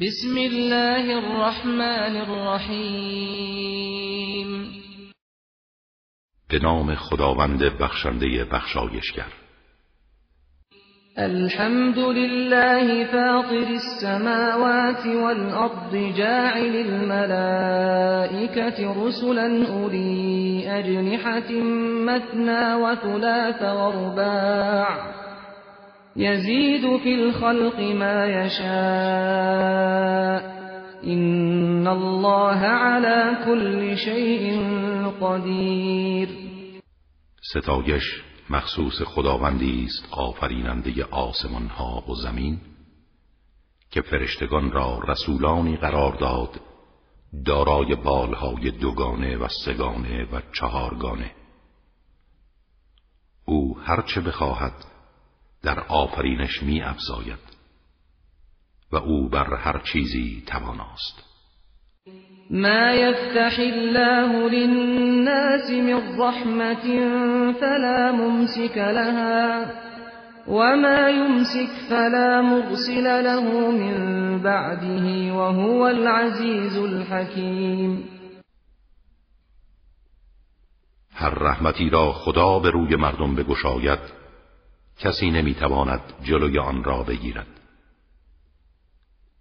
بسم الله الرحمن الرحیم به نام خداوند بخشنده بخشایشگر. الحمد لله فاطر السماوات والأرض جاعل الملائكة رسلا أولي أجنحة مثنى وثلاث ورباع. يزيد في الخلق ما يشاء. إن الله على كل شيء قدیر ستایش مخصوص خداوندی است آفریننده آسمان ها و زمین که فرشتگان را رسولانی قرار داد دارای بالهای دوگانه و سگانه و چهارگانه. او هرچه بخواهد در آفرینش می افزاید و او بر هر چیزی تواناست. ما يفتح الله للناس من رحمة فلا ممسك لها وما يمسك فلا مرسل له من بعده وهو العزيز الحكيم هر رحمتی را خدا به روی مردم بگشاید کسی نمی‌تواند جلوی آن را بگیرد.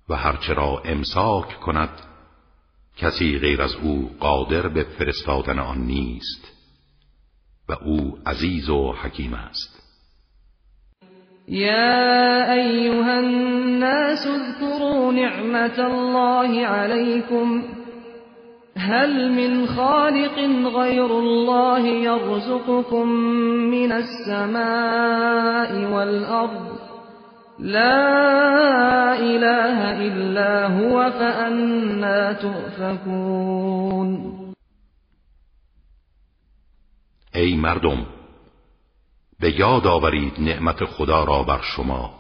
و هرچه را امساک کند کسی غیر از او قادر به فرستادن آن نیست و او عزیز و حکیم است. يا أيها الناس اذكروا نعمة الله عليكم هل من خالق غير الله يرزقكم من السماء والأرض؟ لا إله إلا هو فأنا تؤفكون. ای مردم به یاد آورید نعمت خدا را بر شما.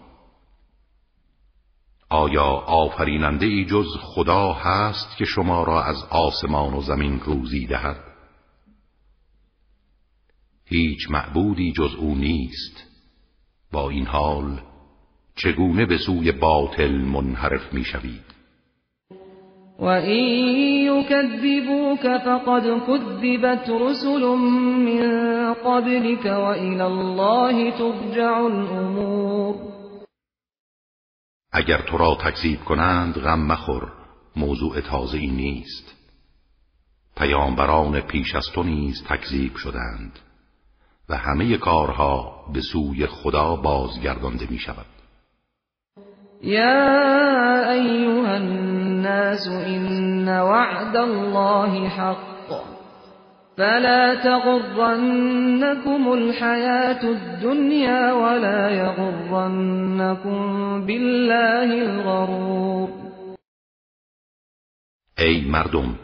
آیا آفریننده ای جز خدا هست که شما را از آسمان و زمین روزی دهد؟ هیچ معبودی جز او نیست. با این حال چگونه به سوی باطل منحرف می‌شوید؟ و این یکذبوک فقد کذبت رسل من قبلك و الله ترجع الامور اگر تو را تکذیب کنند غم مخور موضوع تازه ای نیست. پیامبران پیش از تو نیز تکذیب شدند و همه کارها به سوی خدا بازگردانده می شود يا أيها الناس إن وعد الله حق. فلا تغرنكم الحياة الدنيا ولا يغرنكم بالله الغرور. ای مردم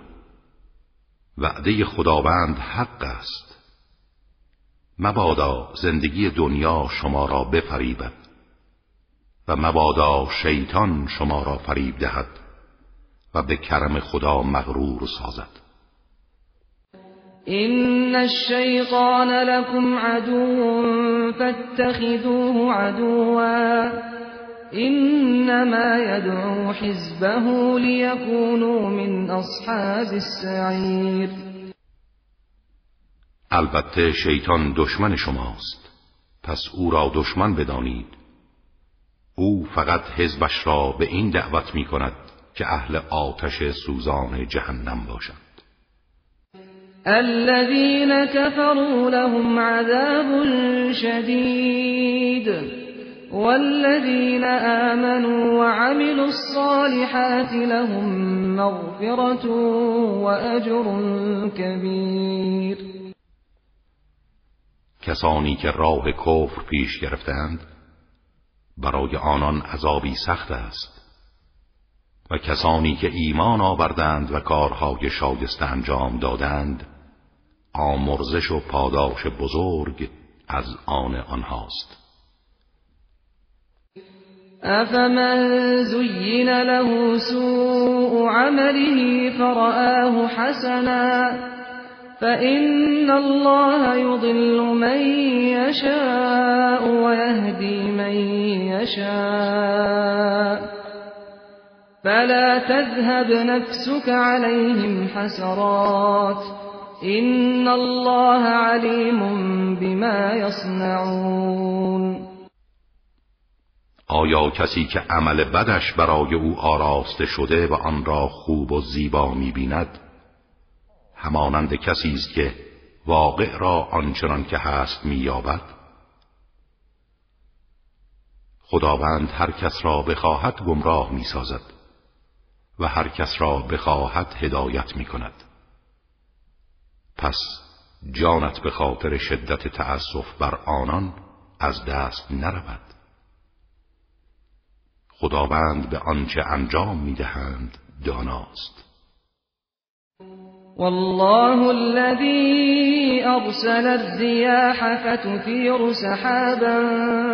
وعده خداوند حق است. مبادا زندگی دنیا شما را بفریبد و مبادا شیطان شما را فریب دهد و به کرم خدا مغرور سازد. این الشیطان لكم عدو فاتخذوه عدوا انما يدعو حزبه ليكونوا من اصحاب السعیر البته شیطان دشمن شماست. پس او را دشمن بدانید. او فقط حزبش را به این دعوت می کند که اهل آتش سوزان جهنم باشند الذين كفروا لهم عذاب شديد والذين آمنوا وعملوا الصالحات لهم مغفرة وأجر كبير. کسانی که راه کفر پیش گرفتند برای آنان عذابی سخت است. و کسانی که ایمان آوردند و کارهای شایسته انجام دادند آمرزش و پاداش بزرگ از آن آنهاست. افمن زین له سوء عمله فرآه حسنا فإن الله يضل من يشاء ويهدي من يشاء. فلا تذهب نفسك عليهم حسرات. این الله علیم بما یصنعون آیا کسی که عمل بدش برای او آراسته شده و آن را خوب و زیبا می‌بیند؟ همانند کسی است که واقع را آنچنان که هست مییابد؟ خداوند هر کس را بخواهد گمراه می‌سازد و هر کس را بخواهد هدایت می‌کند. پس جانت به خاطر شدت تأسف بر آنان از دست نرود. خداوند به آنچه انجام می‌دهند داناست. والله الذي أرسل الرياح فتثير سحابا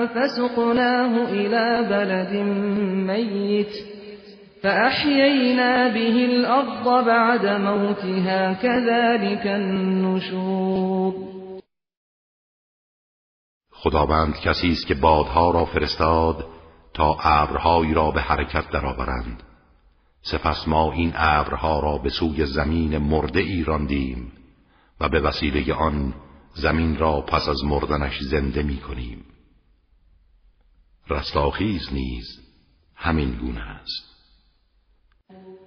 فسقناه إلى بلد ميت. فأحيينا به الأرض بعد موتها كذلك النشور. خداوند کسی است که بادها را فرستاد تا ابرهایی را به حرکت درآورند. سپس ما این ابرها را به سوی زمین مرده ای راندیم و به وسیله آن زمین را پس از مردنش زنده می کنیم. رستاخیز نیز همین گونه است.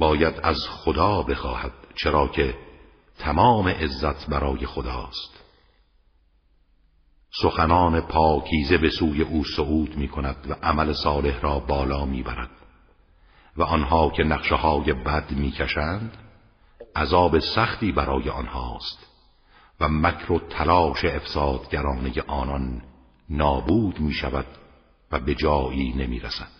باید از خدا بخواهد چرا که تمام عزت برای خداست. سخنان پاکیزه به سوی او صعود می کند و عمل صالح را بالا می برد. و آنها که نقشه های بد می‌کشند عذاب سختی برای آنهاست. و مکر و تلاش افسادگرانه آنان نابود می شود و به جایی نمی رسد.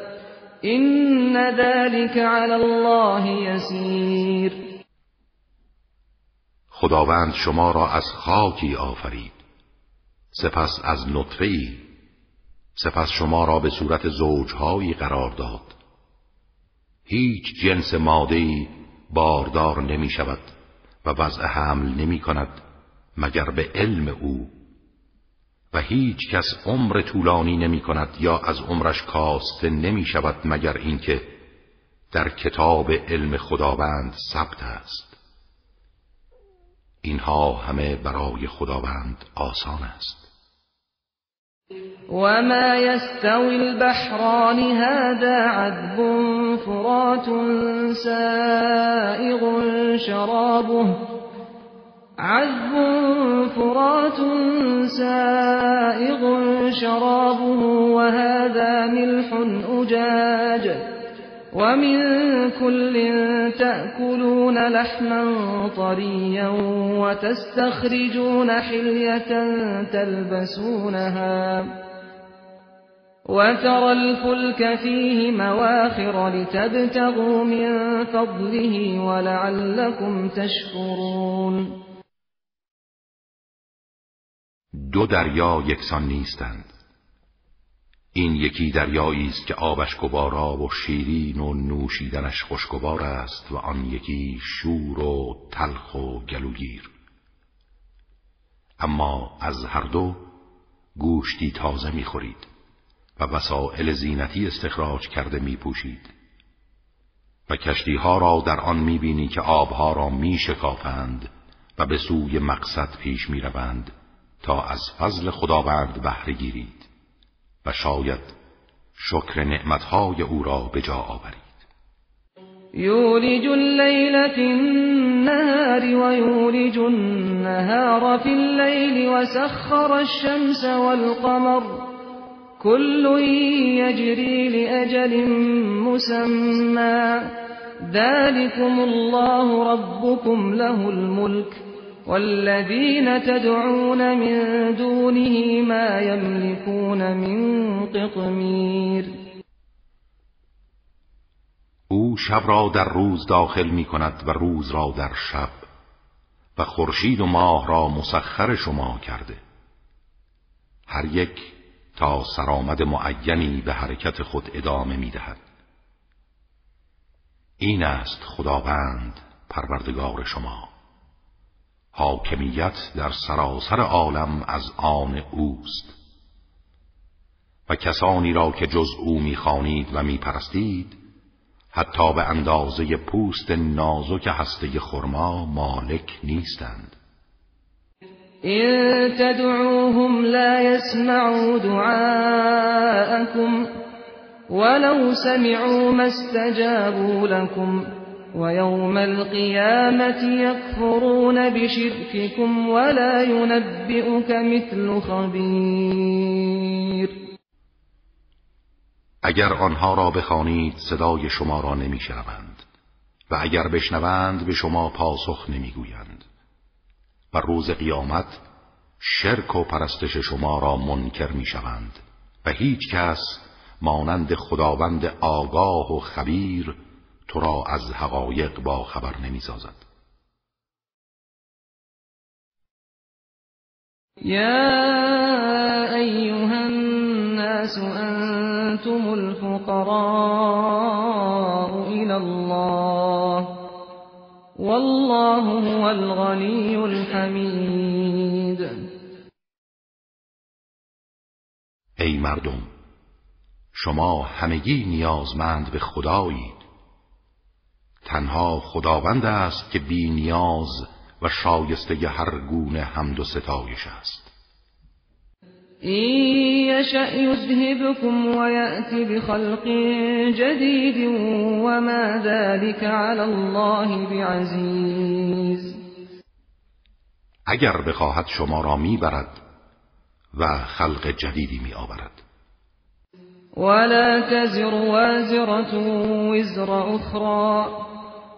إن ذلك على الله يسير. خداوند شما را از خاکی آفرید. سپس از نطفه‌ای. سپس شما را به صورت زوجهایی قرار داد. هیچ جنس مادهی باردار نمی شود و وضع حمل نمی کند مگر به علم او و هیچ کس عمر طولانی نمی کند یا از عمرش کاسته نمی شود مگر اینکه در کتاب علم خداوند ثبت است. اینها همه برای خداوند آسان است. وما يستوي البحران هذا عذب فرات سائغ شرابه. عذب فرات سائغ شرابه وهذا ملح أجاج. ومن كل تأكلون لحما طريا وتستخرجون حلية تلبسونها. وترى الفلك فيه مواخر لتبتغوا من فضله ولعلكم تشكرون. دو دریا یکسان نیستند. این یکی دریایی است که آبش گوارا و شیرین و نوشیدنش خوشگوار است و آن یکی شور و تلخ و گلوگیر. اما از هر دو گوشتی تازه می‌خورید و وسائل زینتی استخراج کرده می پوشید و کشتی ها را در آن می بینی که آبها را می شکافند و به سوی مقصد پیش می روند تا از فضل خداوند بهره گیرید و شاید شکر نعمتهای او را به جا آورید. يولج الليل في النهار ويولج النهار في الليل وسخر الشمس والقمر. كل يجري لأجل مسمى ذلكم الله ربكم له الملك والذين تدعون من دونه ما يملكون من قطمیر او شب را در روز داخل می کند و روز را در شب و خورشید و ماه را مسخر شما کرده. هر یک تا سرآمد معینی به حرکت خود ادامه می دهد. این است خداوند پروردگار شما. حاکمیت در سراسر عالم از آن اوست. و کسانی را که جز او می‌خوانید و میپرستید حتی به اندازه پوست نازک هسته خرما مالک نیستند. این تدعوهم لا يسمعوا دعاءكم ولو سمعوا ما استجابوا لكم ويوم القيامة يكفرون بشرككم ولا ينبئك مثل خبير. اگر آنها را بخوانید صدای شما را نمیشنوند و اگر بشنوند به شما پاسخ نمی‌گویند. و روز قیامت شرک و پرستش شما را منکر می‌شوند و هیچ کس مانند خداوند آگاه و خبیر تو را از حقایق با خبر نمی‌سازد. یا ایها الناس انتم الفقراء الى الله والله هو الغنی الحمید ای مردم شما همگی نیازمند به خدایید تنها خداوند است که بی نیاز و شایسته هر گونه حمد و ستایش است. این یشأ یذهبکم و یأتی بخلق جدید و ما ذلك علی الله بعزیز. اگر بخواهد شما را می‌برد و خلق جدیدی می آورد ولا تزر وازرة وزر أخرى.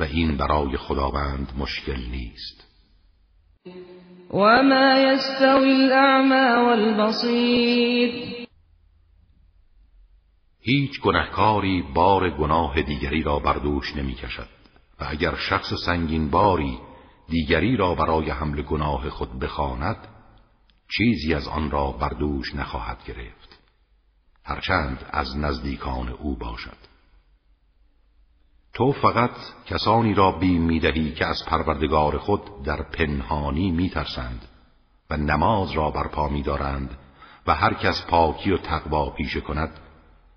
و این برای خداوند مشکل نیست. وما يستوي الأعمى والبصير. هیچ گنهکاری بار گناه دیگری را بر دوش نمی کشد. و اگر شخص سنگین باری دیگری را برای حمل گناه خود بخواند چیزی از آن را بر دوش نخواهد گرفت. هرچند از نزدیکان او باشد. تو فقط کسانی را بیم می‌دهی که از پروردگار خود در پنهانی میترسند و نماز را برپا میدارند و هر کس پاکی و تقوا پیشه کند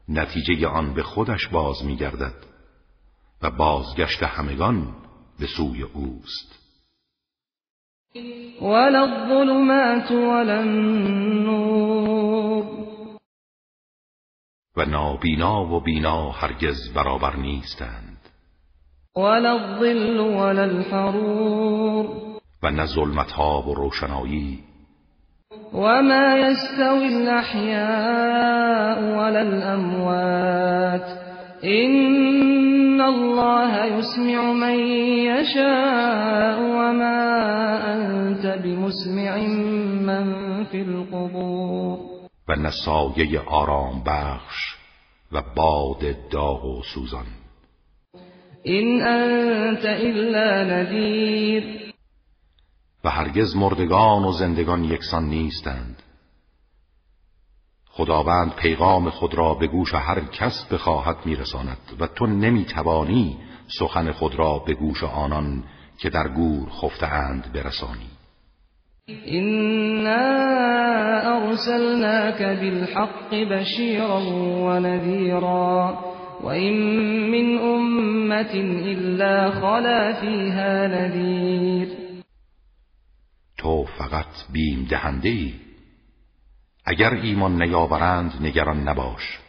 نتیجه آن به خودش باز میگردد و بازگشت همگان به سوی اوست. ولا الظلمات ولا النور. و نابینا و بینا هرگز برابر نیستند. ولا الظل ولا الحرور. و نه ظلمت ها و روشنایی. وما يستوي الأحياء ولا الأموات. إن الله يسمع من يشاء وما أنت بمسمع من في القبور. و نسایه آرام بخش و باد داغ و سوزان. این انت الا نذیر و هرگز مردگان و زندگان یکسان نیستند. خداوند پیغام خود را به گوش هر کس بخواهد میرساند و تو نمی‌توانی سخن خود را به گوش آنان که در گور خفته اند برسانی. إنا أرسلناك بالحق بشيرا ونذيرا. وإن من أمة إلا خلا فيها نذير. تو فقط بیم دهنده ای اگر ایمان نیاورند نگران نباش.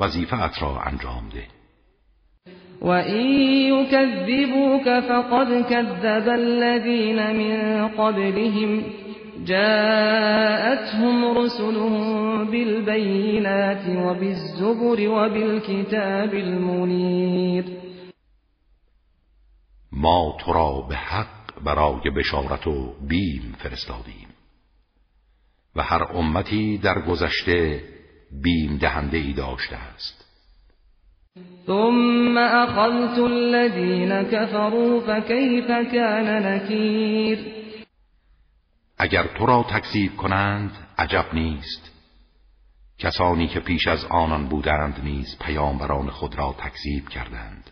وظیفت را انجام ده. وَإِن يُكَذِّبُوكَ فَقَدْ كَذَّبَ الَّذِينَ مِن قَبْلِهِمْ. جاءتهم رسلهم بالبينات وبالزبر وبالكتاب المنیر ما تو را به حق برای بشارت و بیم فرستادیم و هر امتی در گذشته بیم دهنده ای داشته است. ثم اخذت الذين كفروا فكيف كان نكیر اگر تو را تکذیب کنند عجب نیست. کسانی که پیش از آنان بودند نیز پیامبران خود را تکذیب کردند.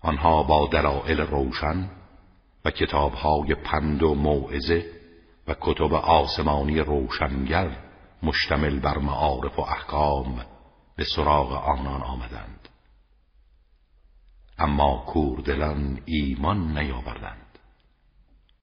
آنها با دلائل روشن و کتابهای پند و موعظه و کتب آسمانی روشنگر مشتمل بر معارف و احکام به سراغ آنان آمدند. اما کوردلان ایمان نیاوردند.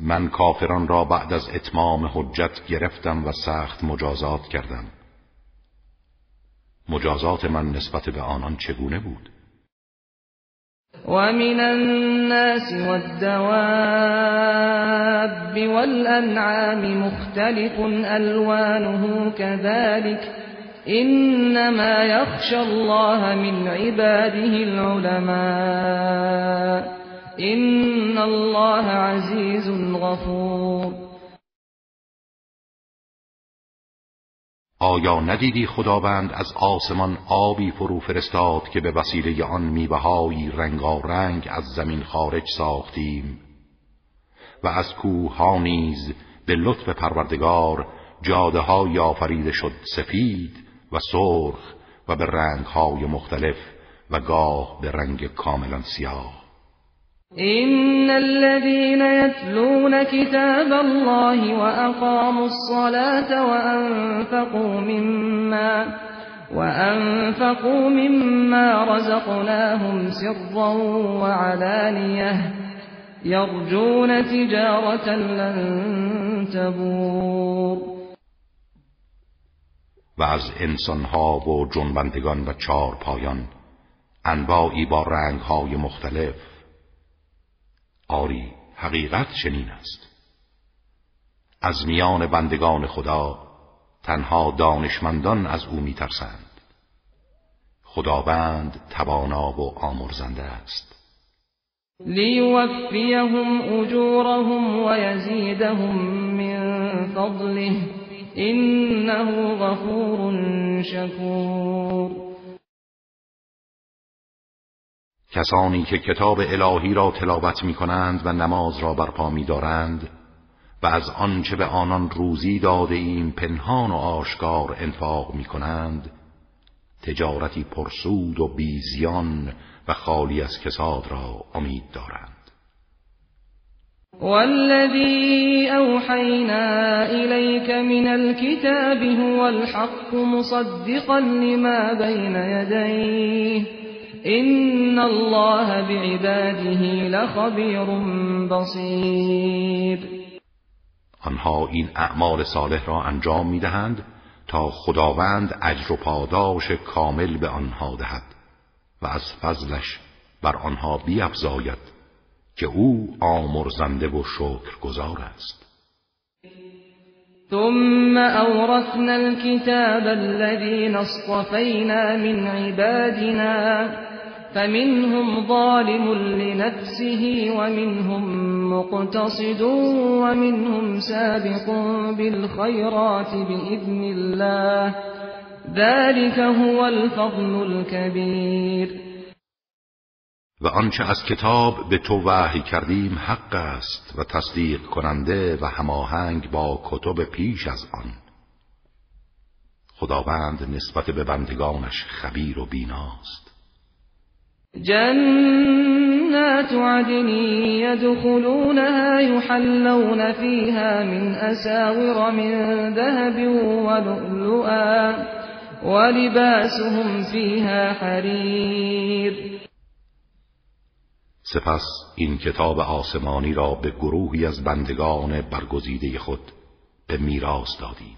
من کافران را بعد از اتمام حجت گرفتم و سخت مجازات کردم مجازات من نسبت به آنان چگونه بود؟ ومن الناس والدواب والأنعام مختلف ألوانه كذلك إنما يخشى الله من عباده العلماء إن الله عزيز غفور آیا ندیدی خداوند از آسمان آبی فرو فرستاد که به وسیله آن میوههایی رنگارنگ از زمین خارج ساختیم؟ و از کوه ها نیز به لطف پروردگار جاده های آفریده شد سفید و سرخ و به رنگ های مختلف و گاه به رنگ کاملا سیاه. إن الذين يتلون كتاب الله وأقاموا الصلاة وأنفقوا مما وأنفقوا مما رزقناهم سرا وعلانية يرجون تجارة لن تبور. و از انسانها و جنبندگان و چار پایان انواعی با رنگهای مختلف آری حقیقت چنین است. از میان بندگان خدا تنها دانشمندان از او میترسند. خداوند توانا و آمرزنده است. لیوفیهم اجورهم و یزیدهم من فضله انه غفور شکور. کسانی که کتاب الهی را تلاوت می کنند و نماز را برپا می دارند و از آنچه به آنان روزی داده ایم پنهان و آشکار انفاق می کنند تجارتی پرسود و بیزیان و خالی از کساد را امید دارند. والذي أوحينا إليك من الكتاب هو الحق مصدقا لما بين يديه این الله بعباده لخبیر بصیر آنها این اعمال صالح را انجام می دهند تا خداوند اجر و پاداش کامل به آنها دهد و از فضلش بر آنها بیافزاید که او آمرزنده و گذار است. ثم اورثنا الكتاب الذين اصطفينا من عبادنا فمنهم ظالم لنفسه ومنهم مقتصد ومنهم سابق بالخيرات بإذن الله. ذلك هو الفضل الكبير. و آنچه از کتاب به تو وحی کردیم حق است و تصدیق کننده و هماهنگ با کتب پیش از آن. خداوند نسبت به بندگانش خبیر و بیناست. جنات عدن يدخلونها يحلون فيها من أساور من ذهب ولؤلؤا ولباسهم فيها حرير. سپس این کتاب آسمانی را به گروهی از بندگان برگزیده خود به میراث دادیم.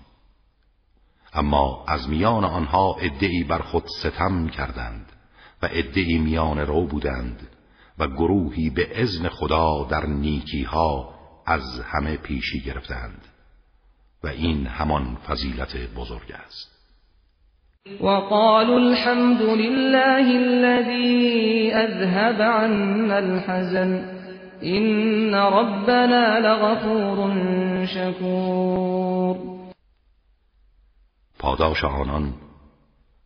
اما از میان آنها ادعی بر خود ستم کردند. و ادعی میان رو بودند و گروهی به ازن خدا در نیکی ها از همه پیشی گرفتند و این همان فضیلت بزرگ است. وقالوا الحمد لله الذي أذهب عنا الحزن إن ربنا لغفور شكور. پاداش آنان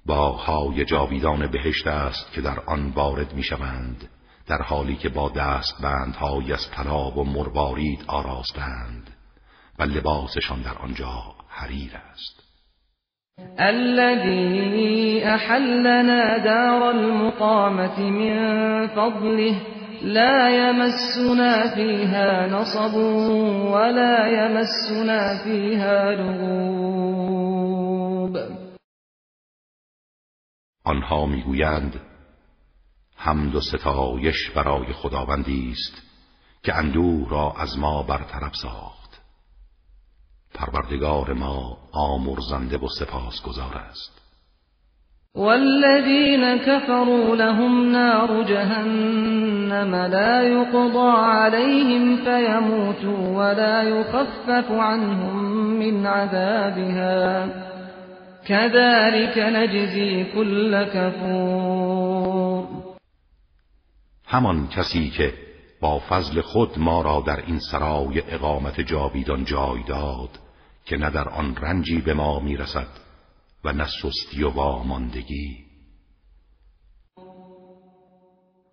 با های جاویدان بهشت است که در آن وارد می شوند در حالی که با دست بندهایی از طلا و مروارید آراستند و لباسشان در آنجا حریر است. الذي احلنا دار المقامة من فضله لا يمسنا فيها نصب ولا يمسنا فيها لغوب. آنها می‌گویند حمد و ستایش برای خداوندی است که اندوه را از ما برطرف ساخت. پروردگار ما آمرزنده و سپاسگزار است. والذين كفروا لهم نار جهنم لا يقضى عليهم فيموتوا ولا يخفف عنهم من عذابها. كذلك كل كفور. همان کسی که با فضل خود ما را در این سرای اقامت جاویدان جای داد که نه در آن رنجی به ما می‌رسد و نه سستی و واماندگی.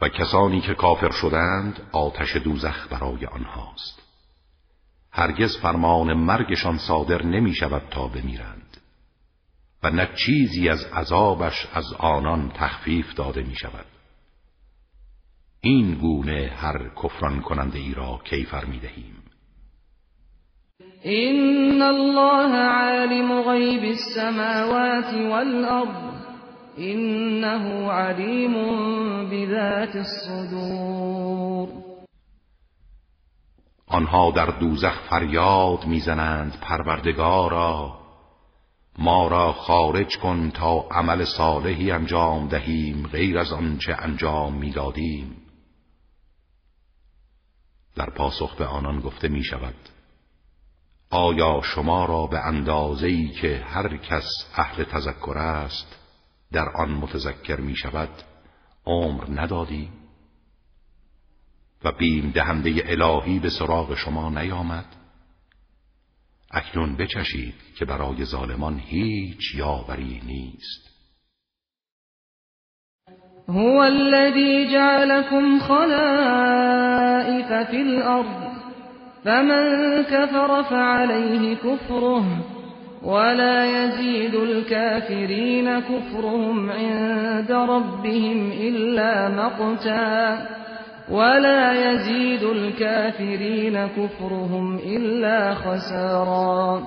و کسانی که کافر شدند آتش دوزخ برای آنهاست. هرگز فرمان مرگشان صادر نمی شود تا بمیرند. و نه چیزی از عذابش از آنان تخفیف داده می شود. این گونه هر کفران کننده ای را کیفر می دهیم إن الله عالم غيب السماوات والأرض إنه عليم بذات الصدور. آنها در دوزخ فریاد می‌زنند پروردگارا. ما را خارج کن تا عمل صالحی انجام دهیم غیر از آنچه انجام می‌دادیم. در پاسخ به آنان گفته می شود آیا شما را به اندازه‌ای که هر کس اهل تذکر است در آن متذکر می شود عمر ندادی و بیم دهنده الهی به سراغ شما نیامد. اکنون بچشید که برای ظالمان هیچ یاوری نیست. هو الذي جعلكم خلائف في الأرض فمن كفر فعليه كفره ولا يزيد الكافرين كفرهم عند ربهم إلا مقتا ولا يزيد الكافرين كفرهم إلا خسارا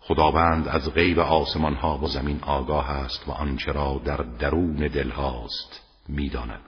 خداوند از غیب آسمان ها و زمین آگاه است و آنچه را در درون دل هاست می‌داند.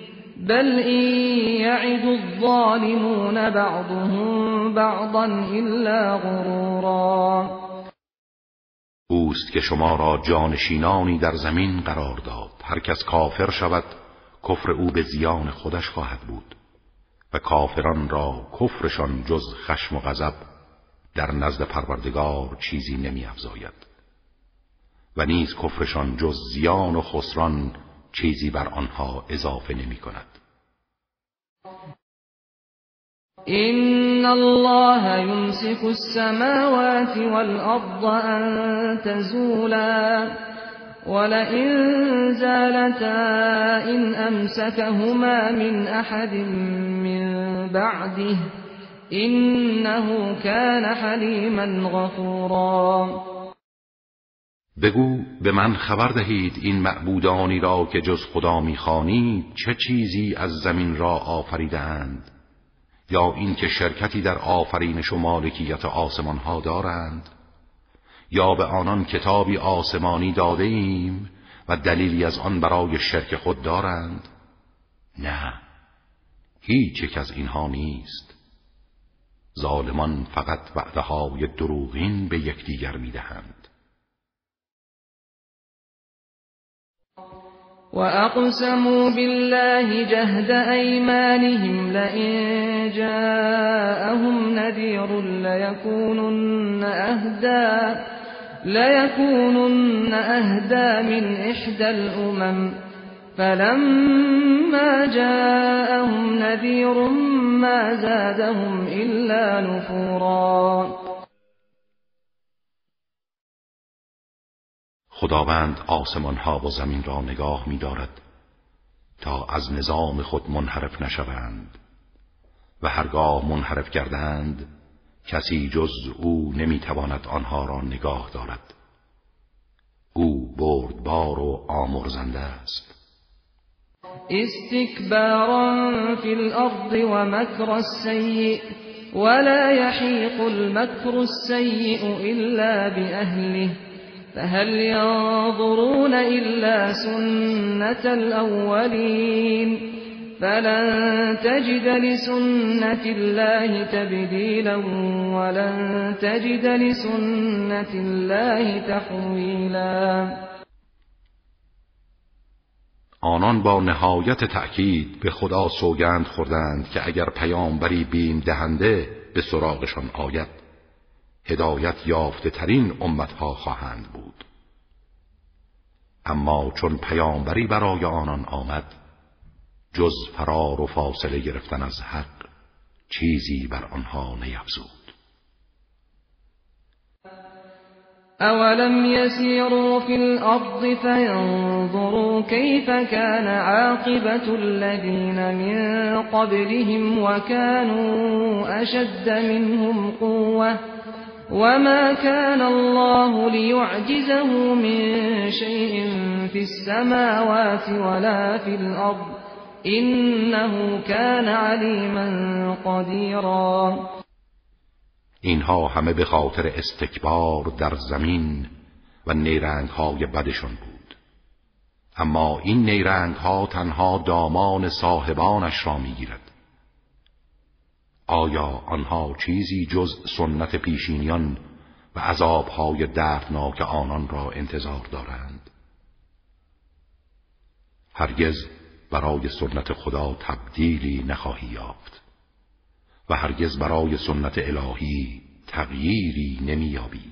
بل إن يعد الظالمون بعضهم بعضا إلا غرورا. اوست که شما را جانشینانی در زمین قرار داد. هر کس کافر شود کفر او به زیان خودش خواهد بود. و کافران را کفرشان جز خشم و غضب در نزد پروردگار چیزی نمی افزاید و نیز کفرشان جز زیان و خسران چیزی بر آنها اضافه نمی کند. إن الله يمسك السماوات والأرض أن تزولا ولئن زالتا إن أمسكهما من أحد من بعده إنه كان حلیما غفورا بگو به من خبر دهید این معبودانی را که جز خدا می‌خوانید چه چیزی از زمین را آفریدند یا اینکه شرکتی در آفرینش و مالکیت آسمان ها دارند؟ یا به آنان کتابی آسمانی داده ایم و دلیلی از آن برای شرک خود دارند؟ نه هیچ یک از اینها نیست. ظالمان فقط وعده های دروغین به یکدیگر می‌دهند. وأقسموا بالله جهد أيمانهم لئن جاءهم نذير ليكونن أهدى ليكونن أهدى من إحدى الأمم فلما جاءهم نذير ما زادهم إلا نفورا خداوند آسمان ها و زمین را نگاه می دارد تا از نظام خود منحرف نشوند و هرگاه منحرف کردند کسی جز او نمی‌تواند آنها را نگاه دارد. او بردبار و آمرزنده است. استکبارا فی الارض و مکر السیء ولا يحيق المكر السيء إلا بأهله. فهل ينظرون إلا سنة الأولين فلن تجد لسنة الله تبديلا ولن تجد لسنة الله تحویلا آنان با نهایت تأکید به خدا سوگند خوردند که اگر پیامبری بیم دهنده به سراغشان آید. هدایت یافته ترین امتها خواهند بود. اما چون پیامبری برای آنان آمد جز فرار و فاصله گرفتن از حق چیزی بر آنها نیفزود. اولم يسيروا في الارض فينظروا كيف كان عاقبة الذين من قبلهم وكانوا اشد منهم قوه وما كان الله ليعجزه من شيء في السماوات ولا في الأرض إنه كان عليما قديرا. اینها همه به خاطر استکبار در زمین و نیرنگ های بدشون بود. اما این نیرنگ ها تنها دامان صاحبانش را می‌گیرد. آیا آنها چیزی جز سنت پیشینیان و عذابهای دردناک آنان را انتظار دارند؟ هرگز برای سنت خدا تبدیلی نخواهی یافت و هرگز برای سنت الهی تغییری نمییابی.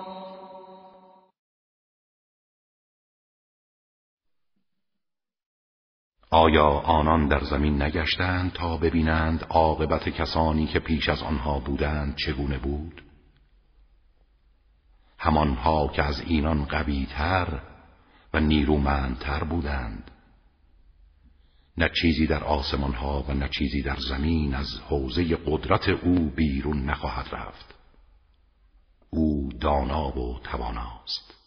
آیا آنان در زمین نگشتند تا ببینند عاقبت کسانی که پیش از آنها بودند چگونه بود؟ همانها که از اینان قویتر و نیرومندتر بودند. نه چیزی در آسمان ها و نه چیزی در زمین از حوزه قدرت او بیرون نخواهد رفت. او دانا و تواناست.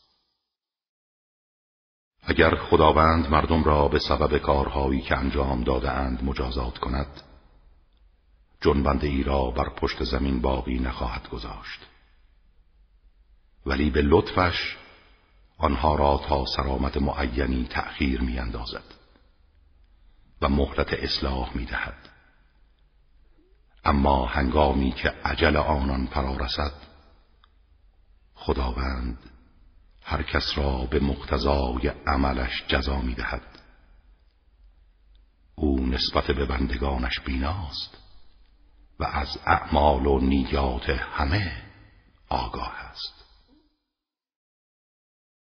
اگر خداوند مردم را به سبب کارهایی که انجام دادهاند مجازات کند جنبنده ای را بر پشت زمین باقی نخواهد گذاشت ولی به لطفش آنها را تا سرامت معینی تأخیر می اندازد و مهلت اصلاح می دهد. اما هنگامی که عجل آنان فرا رسد خداوند هر کس را به مقتضای عملش جزا می دهد. او نسبت به بندگانش بیناست و از اعمال و نیات همه آگاه است